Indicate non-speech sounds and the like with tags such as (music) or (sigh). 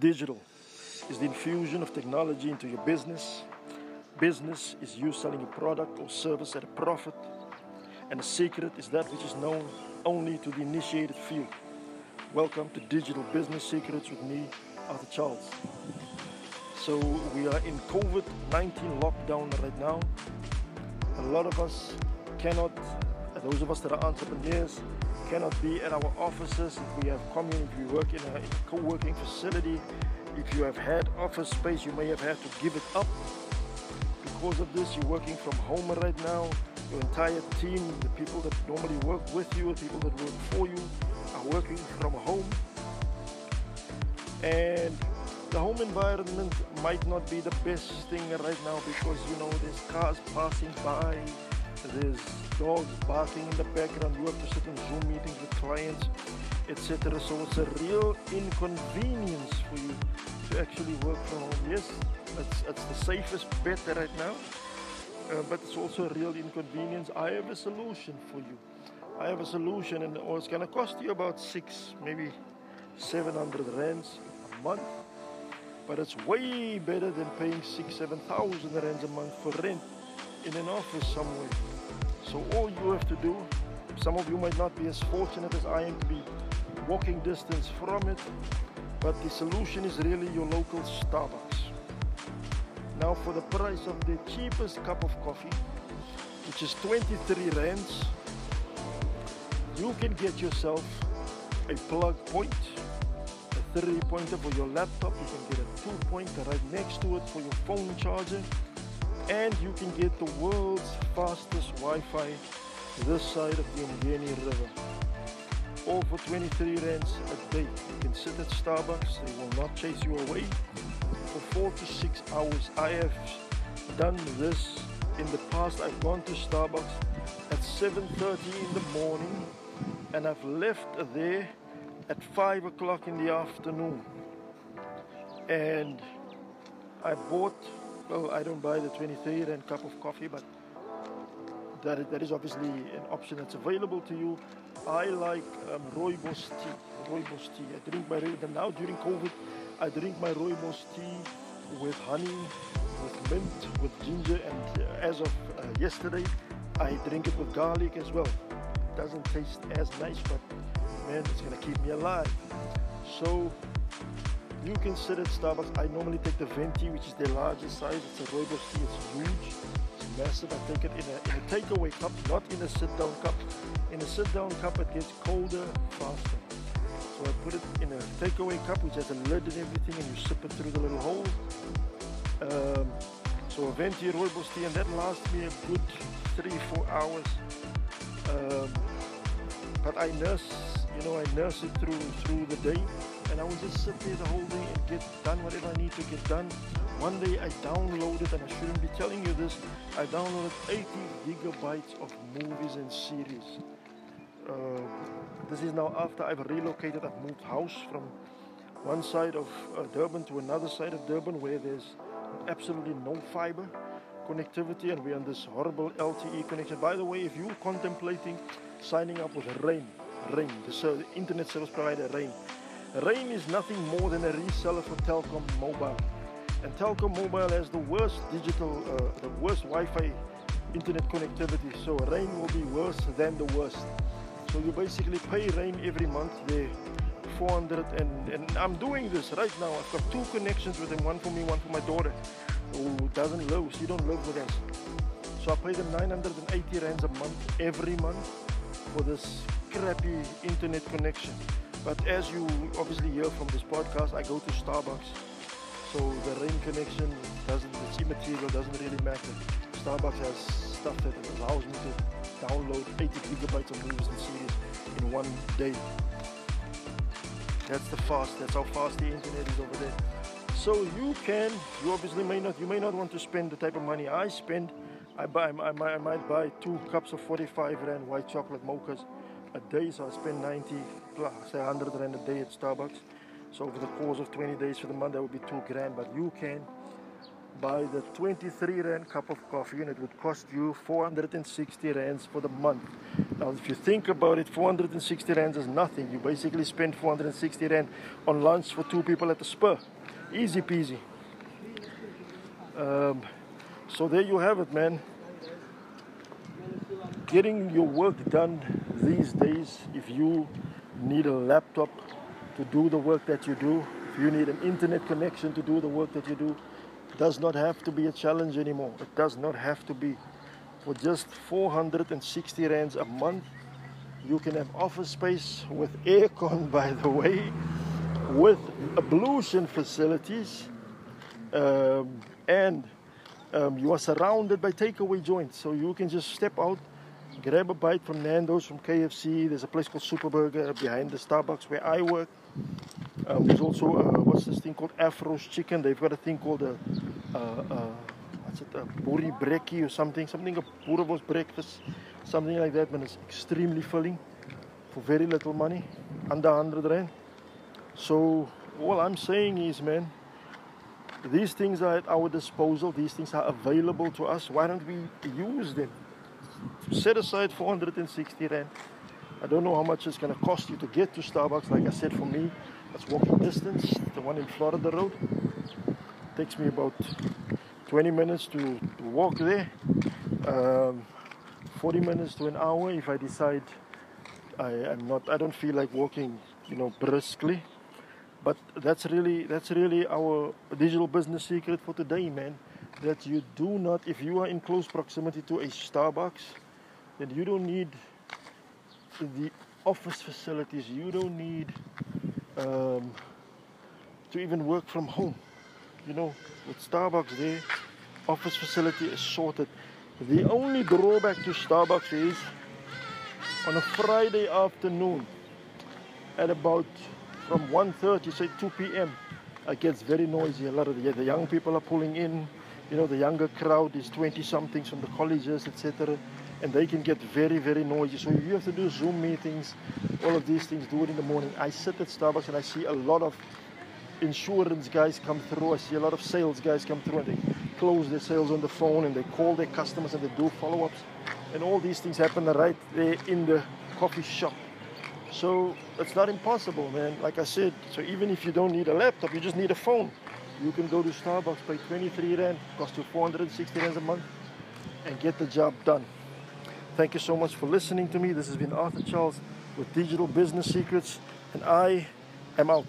Digital is the infusion of technology into your business. Business is you selling a product or service at a profit. And the secret is that which is known only to the initiated few. Welcome to Digital Business Secrets with me, Arthur Charles. So, we are in COVID 19 lockdown right now. A lot of us cannot, those of us that are entrepreneurs, cannot be at our offices. If we have community, if we work in a, in a co working facility, if you have had office space, you may have had to give it up. Because of this, you're working from home right now. Your entire team, the people that normally work with you, the people that work for you, are working from home. And the home environment might not be the best thing right now because you know there's cars passing by, there's dogs barking in the background, you have to sit in Zoom meetings with clients, etc. So it's a real inconvenience for you to actually work from home. Yes, it's, it's the safest bet right now, uh, but it's also a real inconvenience. I have a solution for you. I have a solution, and it's going to cost you about six, maybe 700 rands a month. But it's way better than paying six, seven thousand rands a month for rent in an office somewhere. So all you have to do, some of you might not be as fortunate as I am to be walking distance from it, but the solution is really your local Starbucks. Now for the price of the cheapest cup of coffee, which is 23 rands, you can get yourself a plug point, a three pointer for your laptop, you can get a two pointer right next to it for your phone charger, and you can get the world's fastest Wi-Fi this side of the Umgeni River. All for 23 rands a day. You can sit at Starbucks, they will not chase you away for four to six hours. I have done this in the past. I've gone to Starbucks at 7.30 in the morning and I've left there at 5 o'clock in the afternoon. And I bought, well, I don't buy the 23 rand cup of coffee, but that, that is obviously an option that's available to you. I like um, rooibos tea. Rooibos tea. I drink my now during COVID. I drink my rooibos tea with honey, with mint, with ginger, and uh, as of uh, yesterday, I drink it with garlic as well. It doesn't taste as nice, but man, it's gonna keep me alive. So you can sit at Starbucks. I normally take the venti, which is the largest size. It's a rooibos tea. It's huge. It's massive. I take it in a, in a takeaway cup, not in a sit-down cup. In a sit-down cup, it gets colder faster. So I put it in a takeaway cup, which has a lid and everything, and you sip it through the little hole. Um, so a venti rooibos tea, and that lasts me a good three, four hours. Um, but I nurse, you know, I nurse it through through the day and I will just sit there the whole day and get done whatever I need to get done. One day I downloaded, and I shouldn't be telling you this, I downloaded 80 gigabytes of movies and series. Uh, this is now after I've relocated, I've moved house from one side of uh, Durban to another side of Durban where there's absolutely no fiber connectivity and we're on this horrible LTE connection. By the way, if you're contemplating signing up with Rain, Rain, the uh, internet service provider Rain, Rain is nothing more than a reseller for Telkom Mobile. And Telkom Mobile has the worst digital, uh, the worst Wi-Fi internet connectivity. So Rain will be worse than the worst. So you basically pay Rain every month. They 400 and, and I'm doing this right now. I've got two connections with them, one for me, one for my daughter, who doesn't live, she don't live with us. So I pay them 980 rands a month every month for this crappy internet connection. But as you obviously hear from this podcast, I go to Starbucks. So the rain connection doesn't, it's immaterial, doesn't really matter. Starbucks has stuff that allows me to download 80 gigabytes of movies and series in one day. That's the fast, that's how fast the internet is over there. So you can, you obviously may not, you may not want to spend the type of money I spend. I buy, I might, I might buy two cups of 45 rand white chocolate mochas a day, so I spend 90 plus, say 100 rand a day at Starbucks. So over the course of 20 days for the month, that would be two grand. But you can buy the 23 rand cup of coffee and it would cost you 460 rands for the month. Now, if you think about it, 460 rands is nothing. You basically spend 460 rand on lunch for two people at the spur. Easy peasy. Um, so there you have it, man. Getting your work done these days, if you need a laptop to do the work that you do, if you need an internet connection to do the work that you do, does not have to be a challenge anymore. It does not have to be. For just 460 rands a month, you can have office space with aircon, (laughs) by the way, with ablution facilities, um, and um, you are surrounded by takeaway joints. So you can just step out, grab a bite from Nando's, from KFC. There's a place called Superburger behind the Starbucks where I work. Um, there's also uh, what's this thing called Afro's Chicken. They've got a thing called a, uh, uh, what's it, a boerie brekkie or something, something a boerewors breakfast, something like that. But it's extremely filling for very little money, under 100 rand. So all I'm saying is, man, these things are at our disposal. These things are available to us. Why don't we use them? Set aside 460 rand. I don't know how much it's going to cost you to get to Starbucks. Like I said, for me, that's walking distance. The one in Florida Road takes me about 20 minutes to, to walk there. Um, 40 minutes to an hour if I decide I am not. I don't feel like walking, you know, briskly. But that's really that's really our digital business secret for today, man. That you do not, if you are in close proximity to a Starbucks, then you don't need the office facilities. You don't need um, to even work from home. You know, with Starbucks there, office facility is sorted. The only drawback to Starbucks is on a Friday afternoon at about from 1.30, say 2 p.m., it gets very noisy. A lot of the, the young people are pulling in. You know, the younger crowd is 20-somethings from the colleges, etc. And they can get very, very noisy. So you have to do Zoom meetings, all of these things, do it in the morning. I sit at Starbucks and I see a lot of insurance guys come through. I see a lot of sales guys come through and they close their sales on the phone and they call their customers and they do follow-ups. And all these things happen right there in the coffee shop. So it's not impossible, man. Like I said, so even if you don't need a laptop, you just need a phone. You can go to Starbucks, pay 23 Rand, cost you 460 Rand a month, and get the job done. Thank you so much for listening to me. This has been Arthur Charles with Digital Business Secrets, and I am out.